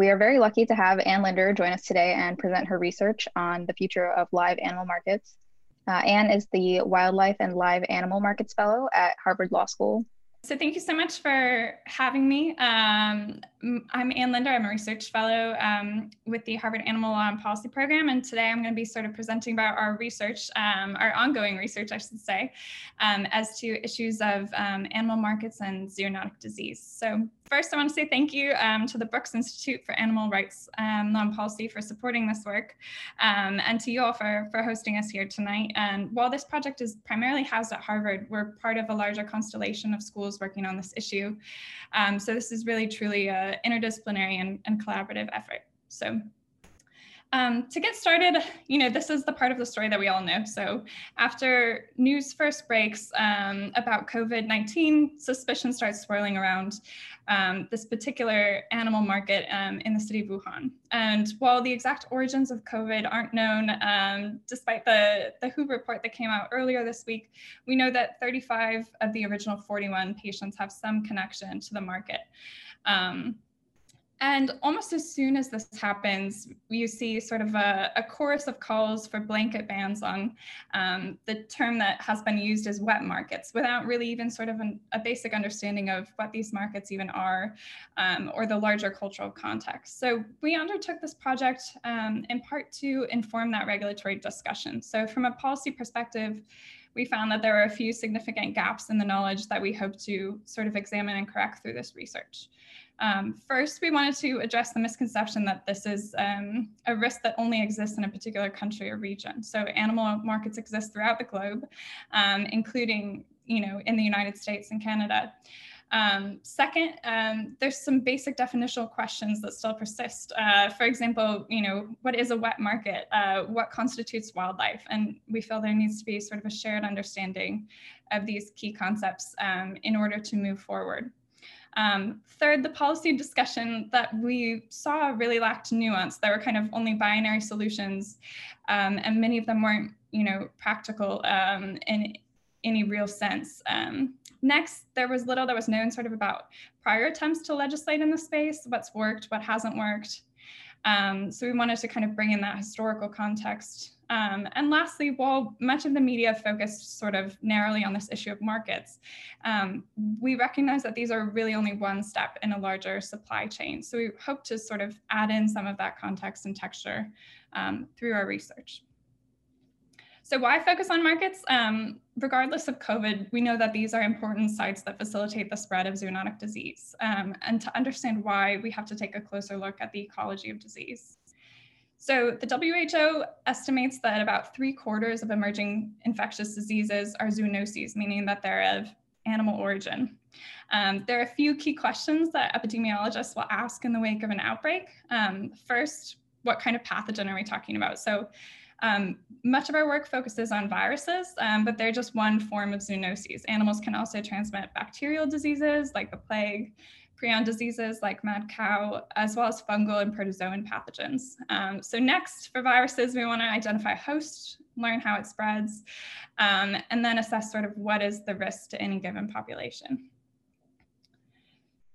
We are very lucky to have Ann Linder join us today and present her research on the future of live animal markets. Uh, Ann is the Wildlife and Live Animal Markets Fellow at Harvard Law School. So thank you so much for having me. Um, I'm Ann Linder. I'm a research fellow um, with the Harvard Animal Law and Policy Program, and today I'm going to be sort of presenting about our research, um, our ongoing research, I should say, um, as to issues of um, animal markets and zoonotic disease. So first, I want to say thank you um, to the Brooks Institute for Animal Rights um, Law and Policy for supporting this work, and to you all for, for hosting us here tonight. And while this project is primarily housed at Harvard, we're part of a larger constellation of schools working on this issue. so this is really truly a interdisciplinary and, and collaborative effort. So um, to get started, you know, this is the part of the story that we all know. So after news first breaks um, about COVID-19, suspicion starts swirling around um, this particular animal market um, in the city of Wuhan. And while the exact origins of COVID aren't known, um, despite the, the WHO report that came out earlier this week, we know that 35 of the original 41 patients have some connection to the market. Um, and almost as soon as this happens, you see sort of a, a chorus of calls for blanket bans on um, the term that has been used as wet markets without really even sort of an, a basic understanding of what these markets even are um, or the larger cultural context. So we undertook this project um, in part to inform that regulatory discussion. So from a policy perspective, we found that there were a few significant gaps in the knowledge that we hope to sort of examine and correct through this research. Um, first, we wanted to address the misconception that this is um, a risk that only exists in a particular country or region. So animal markets exist throughout the globe, um, including you know, in the United States and Canada. Um, second, um, there's some basic definitional questions that still persist. Uh, for example, you know, what is a wet market? Uh, what constitutes wildlife? And we feel there needs to be sort of a shared understanding of these key concepts um, in order to move forward. Um, third, the policy discussion that we saw really lacked nuance. There were kind of only binary solutions, um, and many of them weren't, you know, practical um, in any real sense. Next, there was little that was known sort of about prior attempts to legislate in the space, what's worked, what hasn't worked. Um, so we wanted to kind of bring in that historical context um, and lastly, while much of the media focused sort of narrowly on this issue of markets, um, we recognize that these are really only one step in a larger supply chain. So we hope to sort of add in some of that context and texture um, through our research. So why focus on markets? Um, regardless of COVID, we know that these are important sites that facilitate the spread of zoonotic disease. Um, and to understand why, we have to take a closer look at the ecology of disease. So the WHO estimates that about three quarters of emerging infectious diseases are zoonoses, meaning that they're of animal origin. Um, there are a few key questions that epidemiologists will ask in the wake of an outbreak. Um, first, what kind of pathogen are we talking about? So um, much of our work focuses on viruses, um, but they're just one form of zoonoses. Animals can also transmit bacterial diseases like the plague, prion diseases like mad cow, as well as fungal and protozoan pathogens. Um, so next, for viruses, we want to identify host, learn how it spreads, um, and then assess sort of what is the risk to any given population.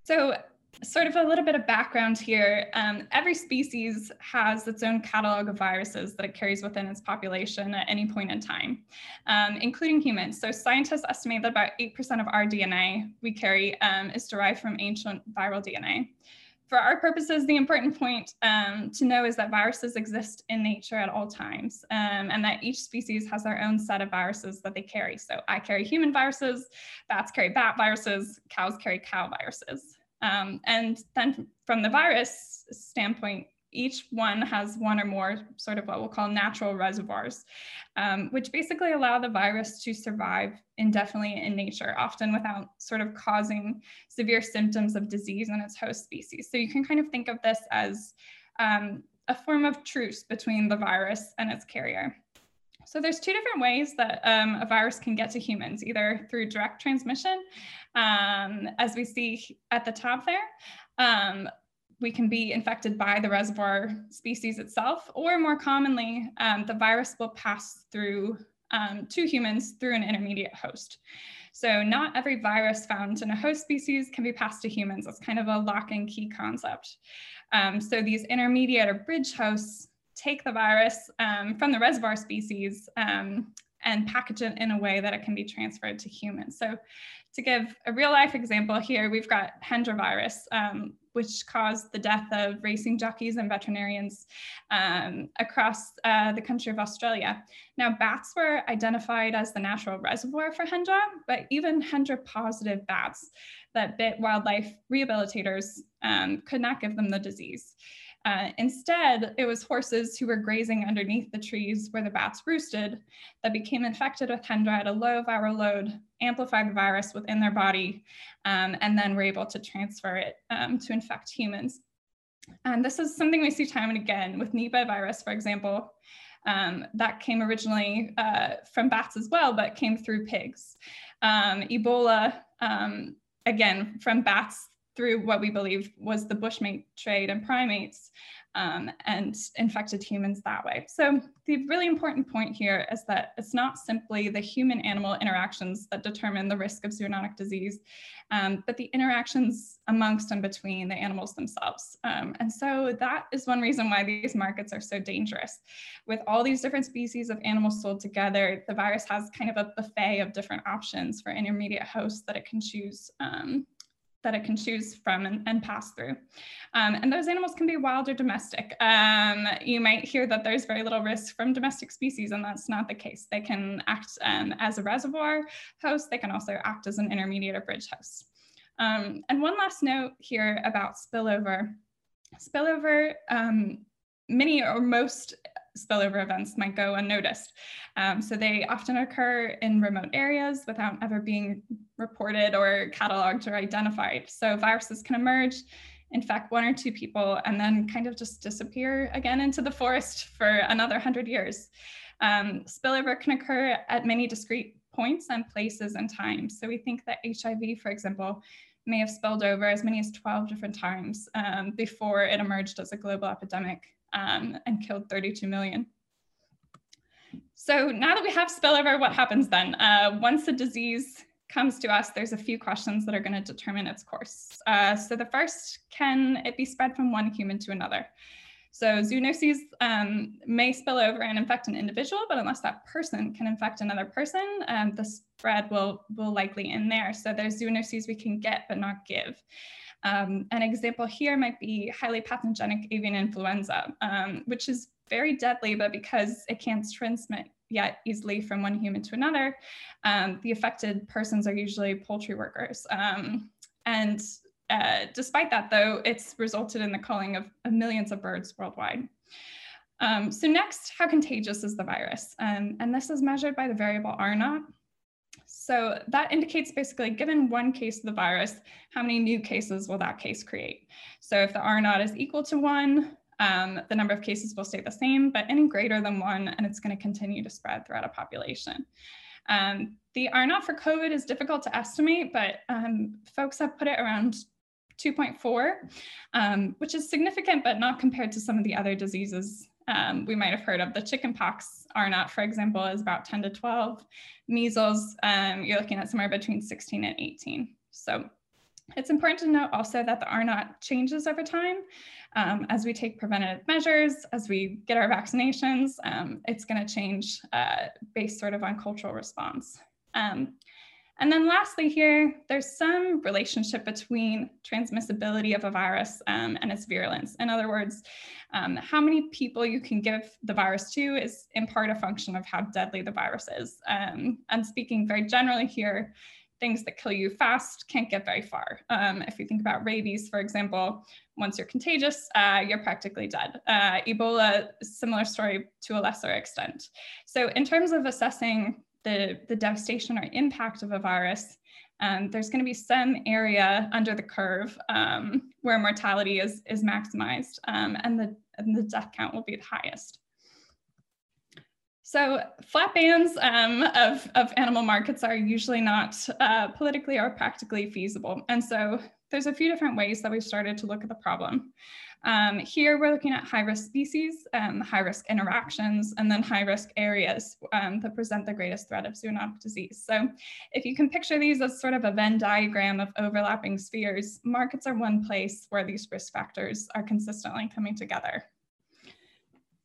So sort of a little bit of background here. Um, every species has its own catalog of viruses that it carries within its population at any point in time, um, including humans. So scientists estimate that about 8% of our DNA we carry um, is derived from ancient viral DNA. For our purposes, the important point um, to know is that viruses exist in nature at all times um, and that each species has their own set of viruses that they carry. So I carry human viruses, bats carry bat viruses, cows carry cow viruses. Um, and then from the virus standpoint, each one has one or more sort of what we'll call natural reservoirs, um, which basically allow the virus to survive indefinitely in nature, often without sort of causing severe symptoms of disease in its host species. So you can kind of think of this as um, a form of truce between the virus and its carrier. So there's two different ways that um, a virus can get to humans, either through direct transmission, um, as we see at the top there. Um, we can be infected by the reservoir species itself, or more commonly, um, the virus will pass through um, to humans through an intermediate host. So not every virus found in a host species can be passed to humans. That's kind of a lock and key concept. Um, so these intermediate or bridge hosts take the virus um, from the reservoir species um, and package it in a way that it can be transferred to humans. So to give a real life example here, we've got Hendra virus, um, which caused the death of racing jockeys and veterinarians um, across uh, the country of Australia. Now, bats were identified as the natural reservoir for Hendra, but even Hendra positive bats that bit wildlife rehabilitators um, could not give them the disease. Uh, instead, it was horses who were grazing underneath the trees where the bats roosted that became infected with Hendra at a low viral load, amplified the virus within their body, um, and then were able to transfer it um, to infect humans. And this is something we see time and again with Nipah virus, for example. Um, that came originally uh, from bats as well, but came through pigs. Um, Ebola, um, again, from bats through what we believe was the bushmeat trade and primates um, and infected humans that way. So the really important point here is that it's not simply the human-animal interactions that determine the risk of zoonotic disease, um, but the interactions amongst and between the animals themselves. Um, and so that is one reason why these markets are so dangerous. With all these different species of animals sold together, the virus has kind of a buffet of different options for intermediate hosts that it can choose um, that it can choose from and, and pass through. Um, and those animals can be wild or domestic. Um, you might hear that there's very little risk from domestic species, and that's not the case. They can act um, as a reservoir host. They can also act as an intermediate or bridge host. Um, and one last note here about spillover. Spillover, um, many or most spillover events might go unnoticed. Um, so they often occur in remote areas without ever being reported or cataloged or identified. So viruses can emerge, infect one or two people, and then kind of just disappear again into the forest for another 100 years. Um, spillover can occur at many discrete points and places and times. So we think that HIV, for example, may have spilled over as many as 12 different times um, before it emerged as a global epidemic um, and killed 32 million. So now that we have spillover, what happens then? Uh, once the disease comes to us, there's a few questions that are going to determine its course. Uh, so the first, can it be spread from one human to another? So zoonoses um, may spill over and infect an individual, but unless that person can infect another person, um, the spread will, will likely end there. So there's zoonoses we can get but not give. Um, an example here might be highly pathogenic avian influenza, um, which is very deadly, but because it can't transmit yet easily from one human to another, um, the affected persons are usually poultry workers. Um, and uh, despite that, though, it's resulted in the culling of, of millions of birds worldwide. Um, so next, how contagious is the virus? Um, and this is measured by the variable R naught. So that indicates basically, given one case of the virus, how many new cases will that case create? So if the R naught is equal to one, um, the number of cases will stay the same, but any greater than one, and it's going to continue to spread throughout a population. Um, the R naught for COVID is difficult to estimate, but um, folks have put it around 2.4, um, which is significant, but not compared to some of the other diseases um, we might have heard of. The chickenpox R naught, for example, is about 10 to 12. Measles, um, you're looking at somewhere between 16 and 18. So it's important to note also that the R naught changes over time. Um, as we take preventative measures, as we get our vaccinations, um, it's going to change uh, based sort of on cultural response. And then lastly here, there's some relationship between transmissibility of a virus um, and its virulence. In other words, um, how many people you can give the virus to is in part a function of how deadly the virus is. Um, and speaking very generally here, things that kill you fast can't get very far. Um, if you think about rabies, for example, once you're contagious, uh, you're practically dead. Uh, Ebola, similar story to a lesser extent. So in terms of assessing the, the devastation or impact of a virus, um, there's going to be some area under the curve um, where mortality is, is maximized um, and, the, and the death count will be the highest. So flat bans um, of, of animal markets are usually not uh, politically or practically feasible. And so there's a few different ways that we've started to look at the problem. Um, here we're looking at high-risk species, um, high-risk interactions, and then high-risk areas um, that present the greatest threat of zoonotic disease. So if you can picture these as sort of a Venn diagram of overlapping spheres, markets are one place where these risk factors are consistently coming together.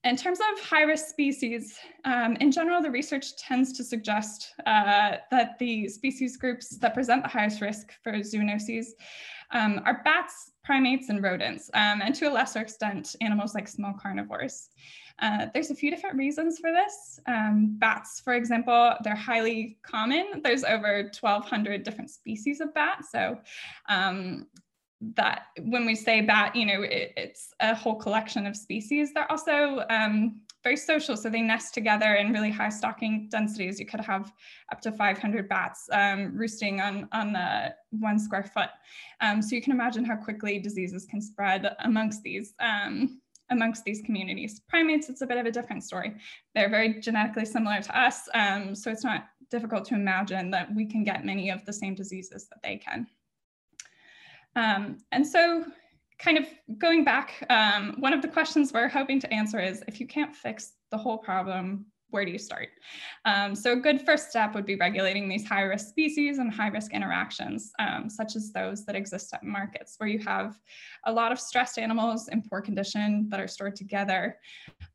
In terms of high-risk species, um, in general, the research tends to suggest uh, that the species groups that present the highest risk for zoonoses um, are bats, primates, and rodents, um, and to a lesser extent, animals like small carnivores. Uh, there's a few different reasons for this. Um, bats, for example, they're highly common. There's over 1,200 different species of bats. So um, that when we say bat, you know, it, it's a whole collection of species. They're also um, very social, so they nest together in really high stocking densities. You could have up to 500 bats um, roosting on, on uh, one square foot. Um, so you can imagine how quickly diseases can spread amongst these um, amongst these communities. Primates, it's a bit of a different story. They're very genetically similar to us, um, so it's not difficult to imagine that we can get many of the same diseases that they can. Um, and so kind of going back, um, one of the questions we're hoping to answer is if you can't fix the whole problem, where do you start? Um, so a good first step would be regulating these high risk species and high risk interactions, um, such as those that exist at markets, where you have a lot of stressed animals in poor condition that are stored together,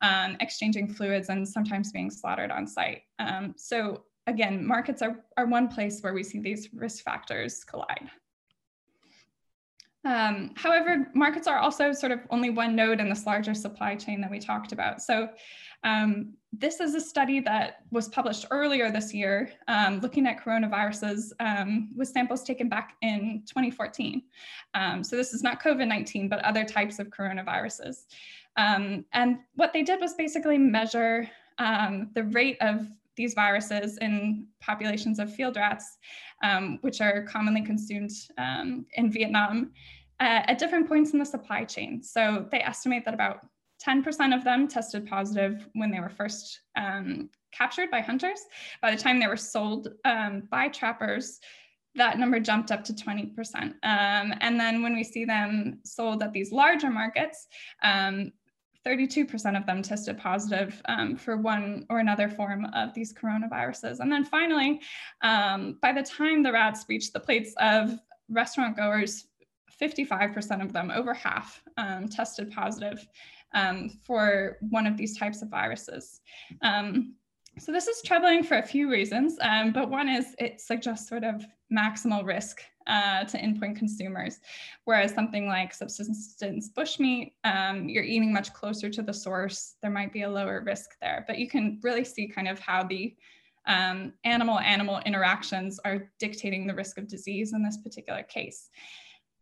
um, exchanging fluids and sometimes being slaughtered on site. Um, so again, markets are, are one place where we see these risk factors collide. Um, however, markets are also sort of only one node in this larger supply chain that we talked about. So um, this is a study that was published earlier this year um, looking at coronaviruses um, with samples taken back in 2014. Um, so this is not COVID-19, but other types of coronaviruses. Um, and what they did was basically measure the rate of these viruses in populations of field rats, um, which are commonly consumed um, in Vietnam, uh, at different points in the supply chain. So they estimate that about 10% of them tested positive when they were first um, captured by hunters. By the time they were sold um, by trappers, that number jumped up to 20%. Um, and then when we see them sold at these larger markets, um, 32% of them tested positive um, for one or another form of these coronaviruses. And then finally, um, by the time the rats reached the plates of restaurant goers, 55% of them, over half, um, tested positive um, for one of these types of viruses. So this is troubling for a few reasons, um, but one is it suggests sort of maximal risk uh, to endpoint consumers. Whereas something like subsistence bushmeat, um, you're eating much closer to the source. There might be a lower risk there, but you can really see kind of how the um, animal-animal interactions are dictating the risk of disease in this particular case.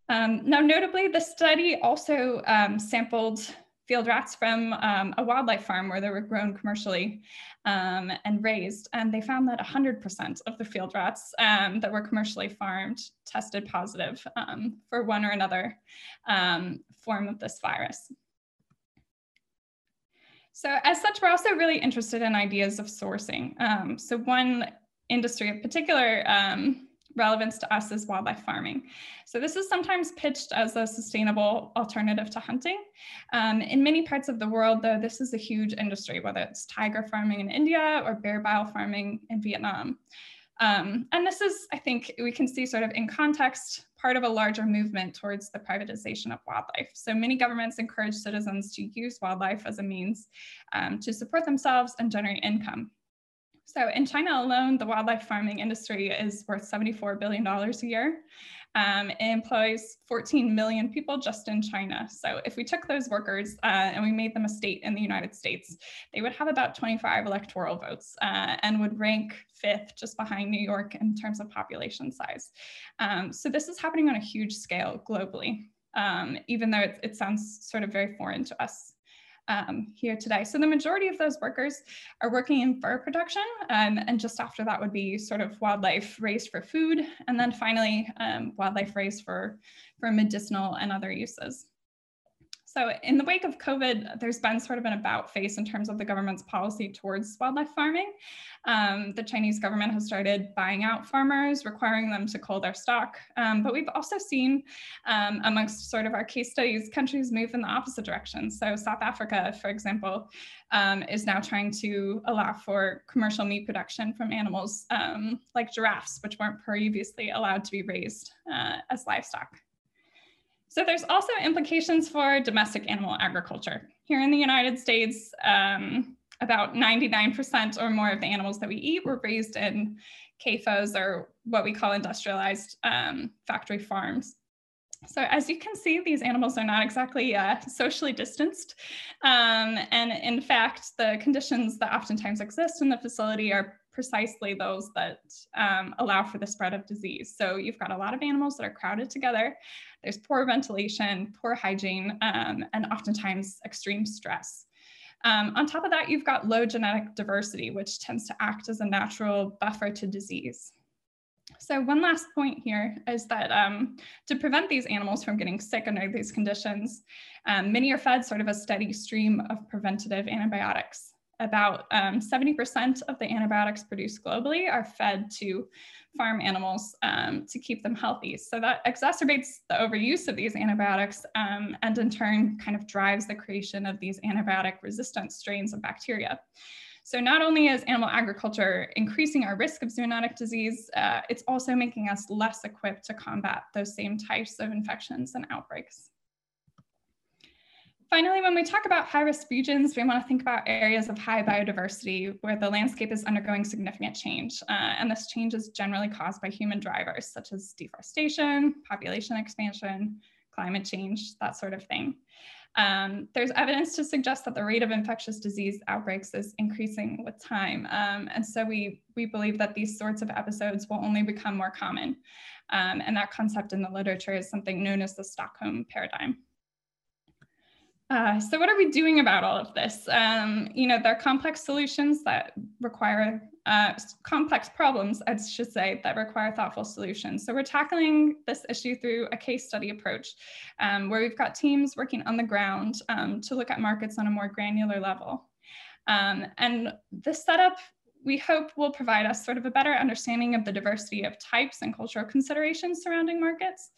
Um, now, notably, the study also um, sampled field rats from um, a wildlife farm where they were grown commercially um, and raised. And they found that 100% of the field rats um, that were commercially farmed tested positive um, for one or another um, form of this virus. So as such, we're also really interested in ideas of sourcing. Um, so one industry in particular relevance to us is wildlife farming. So this is sometimes pitched as a sustainable alternative to hunting. Um, in many parts of the world, though, this is a huge industry, whether it's tiger farming in India or bear bile farming in Vietnam. Um, and this is, I think, we can see sort of in context, part of a larger movement towards the privatization of wildlife. So many governments encourage citizens to use wildlife as a means um, to support themselves and generate income. So in China alone, the wildlife farming industry is worth $74 billion a year. Um, it employs 14 million people just in China. So if we took those workers uh, and we made them a state in the United States, they would have about 25 electoral votes uh, and would rank fifth just behind New York in terms of population size. Um, so this is happening on a huge scale globally, um, even though it, it sounds sort of very foreign to us um, here today. So the majority of those workers are working in fur production, um, and just after that would be sort of wildlife raised for food, and then finally um, wildlife raised for, for medicinal and other uses. So in the wake of COVID, there's been sort of an about face in terms of the government's policy towards wildlife farming. Um, the Chinese government has started buying out farmers, requiring them to cull their stock. Um, but we've also seen um, amongst sort of our case studies, countries move in the opposite direction. So South Africa, for example, um, is now trying to allow for commercial meat production from animals um, like giraffes, which weren't previously allowed to be raised uh, as livestock. So there's also implications for domestic animal agriculture. Here in the United States, um, about 99% or more of the animals that we eat were raised in CAFOs or what we call industrialized um, factory farms. So as you can see, these animals are not exactly uh, socially distanced. Um, and in fact, the conditions that oftentimes exist in the facility are precisely those that um, allow for the spread of disease. So you've got a lot of animals that are crowded together. There's poor ventilation, poor hygiene, um, and oftentimes extreme stress. Um, on top of that, you've got low genetic diversity, which tends to act as a natural buffer to disease. So one last point here is that um, to prevent these animals from getting sick under these conditions, um, many are fed sort of a steady stream of preventative antibiotics about 70% um, of the antibiotics produced globally are fed to farm animals um, to keep them healthy. So that exacerbates the overuse of these antibiotics um, and in turn kind of drives the creation of these antibiotic resistant strains of bacteria. So not only is animal agriculture increasing our risk of zoonotic disease, uh, it's also making us less equipped to combat those same types of infections and outbreaks. Finally, when we talk about high-risk regions, we want to think about areas of high biodiversity where the landscape is undergoing significant change. Uh, and this change is generally caused by human drivers, such as deforestation, population expansion, climate change, that sort of thing. Um, there's evidence to suggest that the rate of infectious disease outbreaks is increasing with time. Um, and so we, we believe that these sorts of episodes will only become more common. Um, and that concept in the literature is something known as the Stockholm paradigm. Uh, so what are we doing about all of this? Um, you know, there are complex solutions that require uh, complex problems, I should say, that require thoughtful solutions. So we're tackling this issue through a case study approach um, where we've got teams working on the ground um, to look at markets on a more granular level. Um, and this setup we hope will provide us sort of a better understanding of the diversity of types and cultural considerations surrounding markets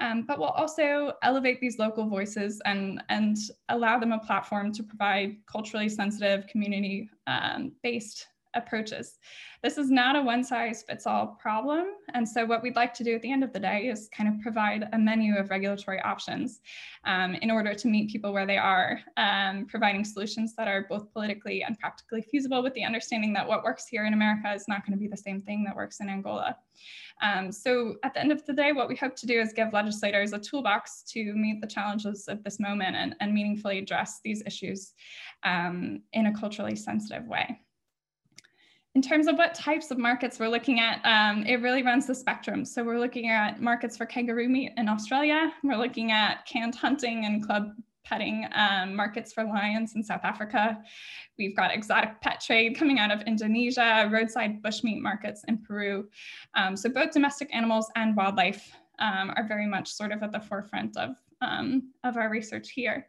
um, but we'll also elevate these local voices and, and allow them a platform to provide culturally sensitive, community-based um, approaches. This is not a one size fits all problem. And so what we'd like to do at the end of the day is kind of provide a menu of regulatory options um, in order to meet people where they are, um, providing solutions that are both politically and practically feasible with the understanding that what works here in America is not gonna be the same thing that works in Angola. Um, so at the end of the day, what we hope to do is give legislators a toolbox to meet the challenges of this moment and, and meaningfully address these issues um, in a culturally sensitive way. In terms of what types of markets we're looking at, um, it really runs the spectrum. So we're looking at markets for kangaroo meat in Australia. We're looking at canned hunting and cub petting um, markets for lions in South Africa. We've got exotic pet trade coming out of Indonesia, roadside bushmeat markets in Peru. Um, so both domestic animals and wildlife um, are very much sort of at the forefront of, um, of our research here.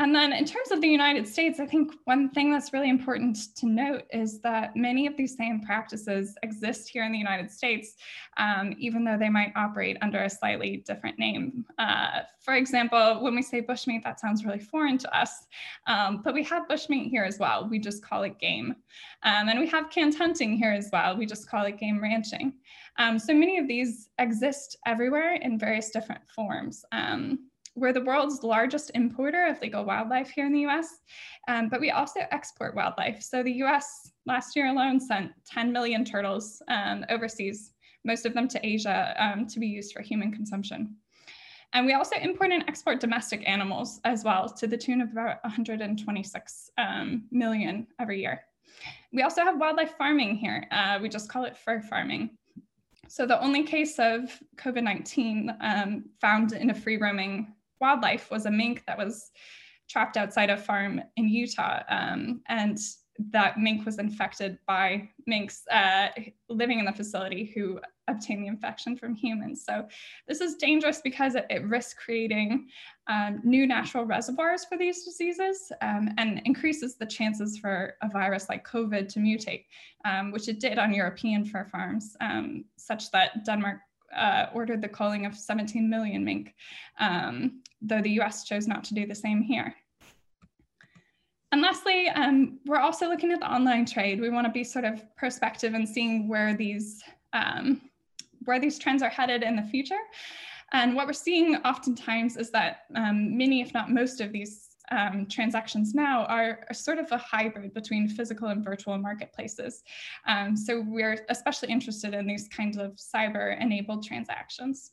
And then in terms of the United States, I think one thing that's really important to note is that many of these same practices exist here in the United States, um, even though they might operate under a slightly different name. Uh, for example, when we say bushmeat, that sounds really foreign to us, um, but we have bushmeat here as well. We just call it game. Um, and we have canned hunting here as well. We just call it game ranching. Um, so many of these exist everywhere in various different forms. Um, we're the world's largest importer of legal wildlife here in the US, um, but we also export wildlife. So the US last year alone sent 10 million turtles um, overseas, most of them to Asia um, to be used for human consumption. And we also import and export domestic animals as well to the tune of about 126 um, million every year. We also have wildlife farming here. Uh, we just call it fur farming. So the only case of COVID-19 um, found in a free roaming wildlife was a mink that was trapped outside a farm in Utah. Um, and that mink was infected by minks uh, living in the facility who obtained the infection from humans. So this is dangerous because it, it risks creating um, new natural reservoirs for these diseases um, and increases the chances for a virus like COVID to mutate, um, which it did on European fur farms, um, such that Denmark uh, ordered the culling of 17 million mink, um, though the US chose not to do the same here. And lastly, um, we're also looking at the online trade. We want to be sort of prospective and seeing where these um, where these trends are headed in the future. And what we're seeing oftentimes is that um, many, if not most of these um, transactions now are, are, sort of a hybrid between physical and virtual marketplaces. Um, so we're especially interested in these kinds of cyber enabled transactions.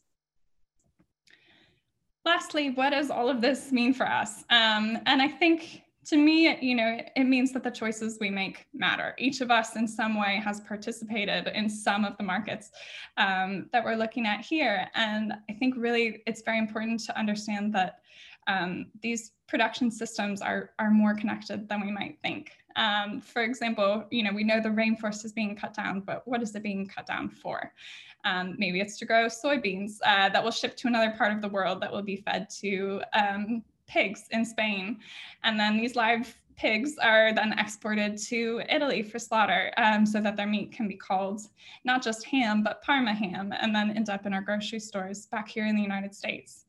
Lastly, what does all of this mean for us? Um, and I think to me, you know, it, means that the choices we make matter. Each of us in some way has participated in some of the markets um, that we're looking at here. And I think really it's very important to understand that um, these production systems are, are more connected than we might think. Um, for example, you know, we know the rainforest is being cut down, but what is it being cut down for? Um, maybe it's to grow soybeans uh, that will ship to another part of the world that will be fed to um, pigs in Spain. And then these live pigs are then exported to Italy for slaughter um, so that their meat can be called not just ham, but Parma ham, and then end up in our grocery stores back here in the United States.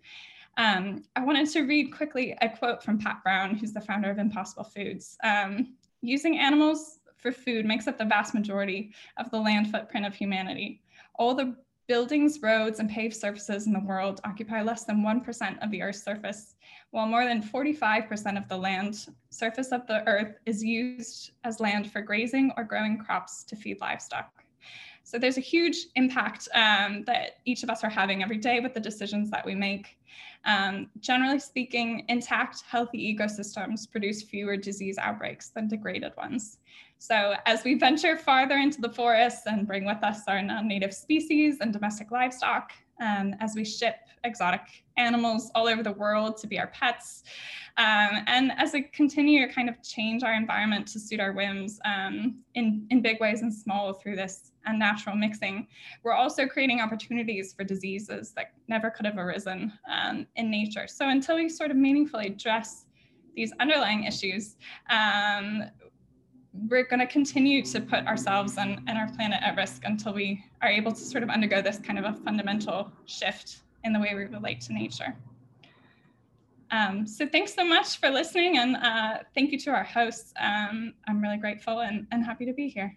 Um, I wanted to read quickly a quote from Pat Brown, who's the founder of Impossible Foods. Um, Using animals for food makes up the vast majority of the land footprint of humanity. All the buildings, roads, and paved surfaces in the world occupy less than 1% of the Earth's surface while more than 45% of the land surface of the earth is used as land for grazing or growing crops to feed livestock. So there's a huge impact um, that each of us are having every day with the decisions that we make. Um, generally speaking, intact, healthy ecosystems produce fewer disease outbreaks than degraded ones. So as we venture farther into the forests and bring with us our non-native species and domestic livestock, um, as we ship exotic animals all over the world to be our pets. Um, and as we continue to kind of change our environment to suit our whims um, in, in big ways and small through this unnatural mixing, we're also creating opportunities for diseases that never could have arisen um, in nature. So until we sort of meaningfully address these underlying issues, um, we're going to continue to put ourselves and, and our planet at risk until we are able to sort of undergo this kind of a fundamental shift in the way we relate to nature. Um, so thanks so much for listening and uh, thank you to our hosts. Um, I'm really grateful and, and happy to be here.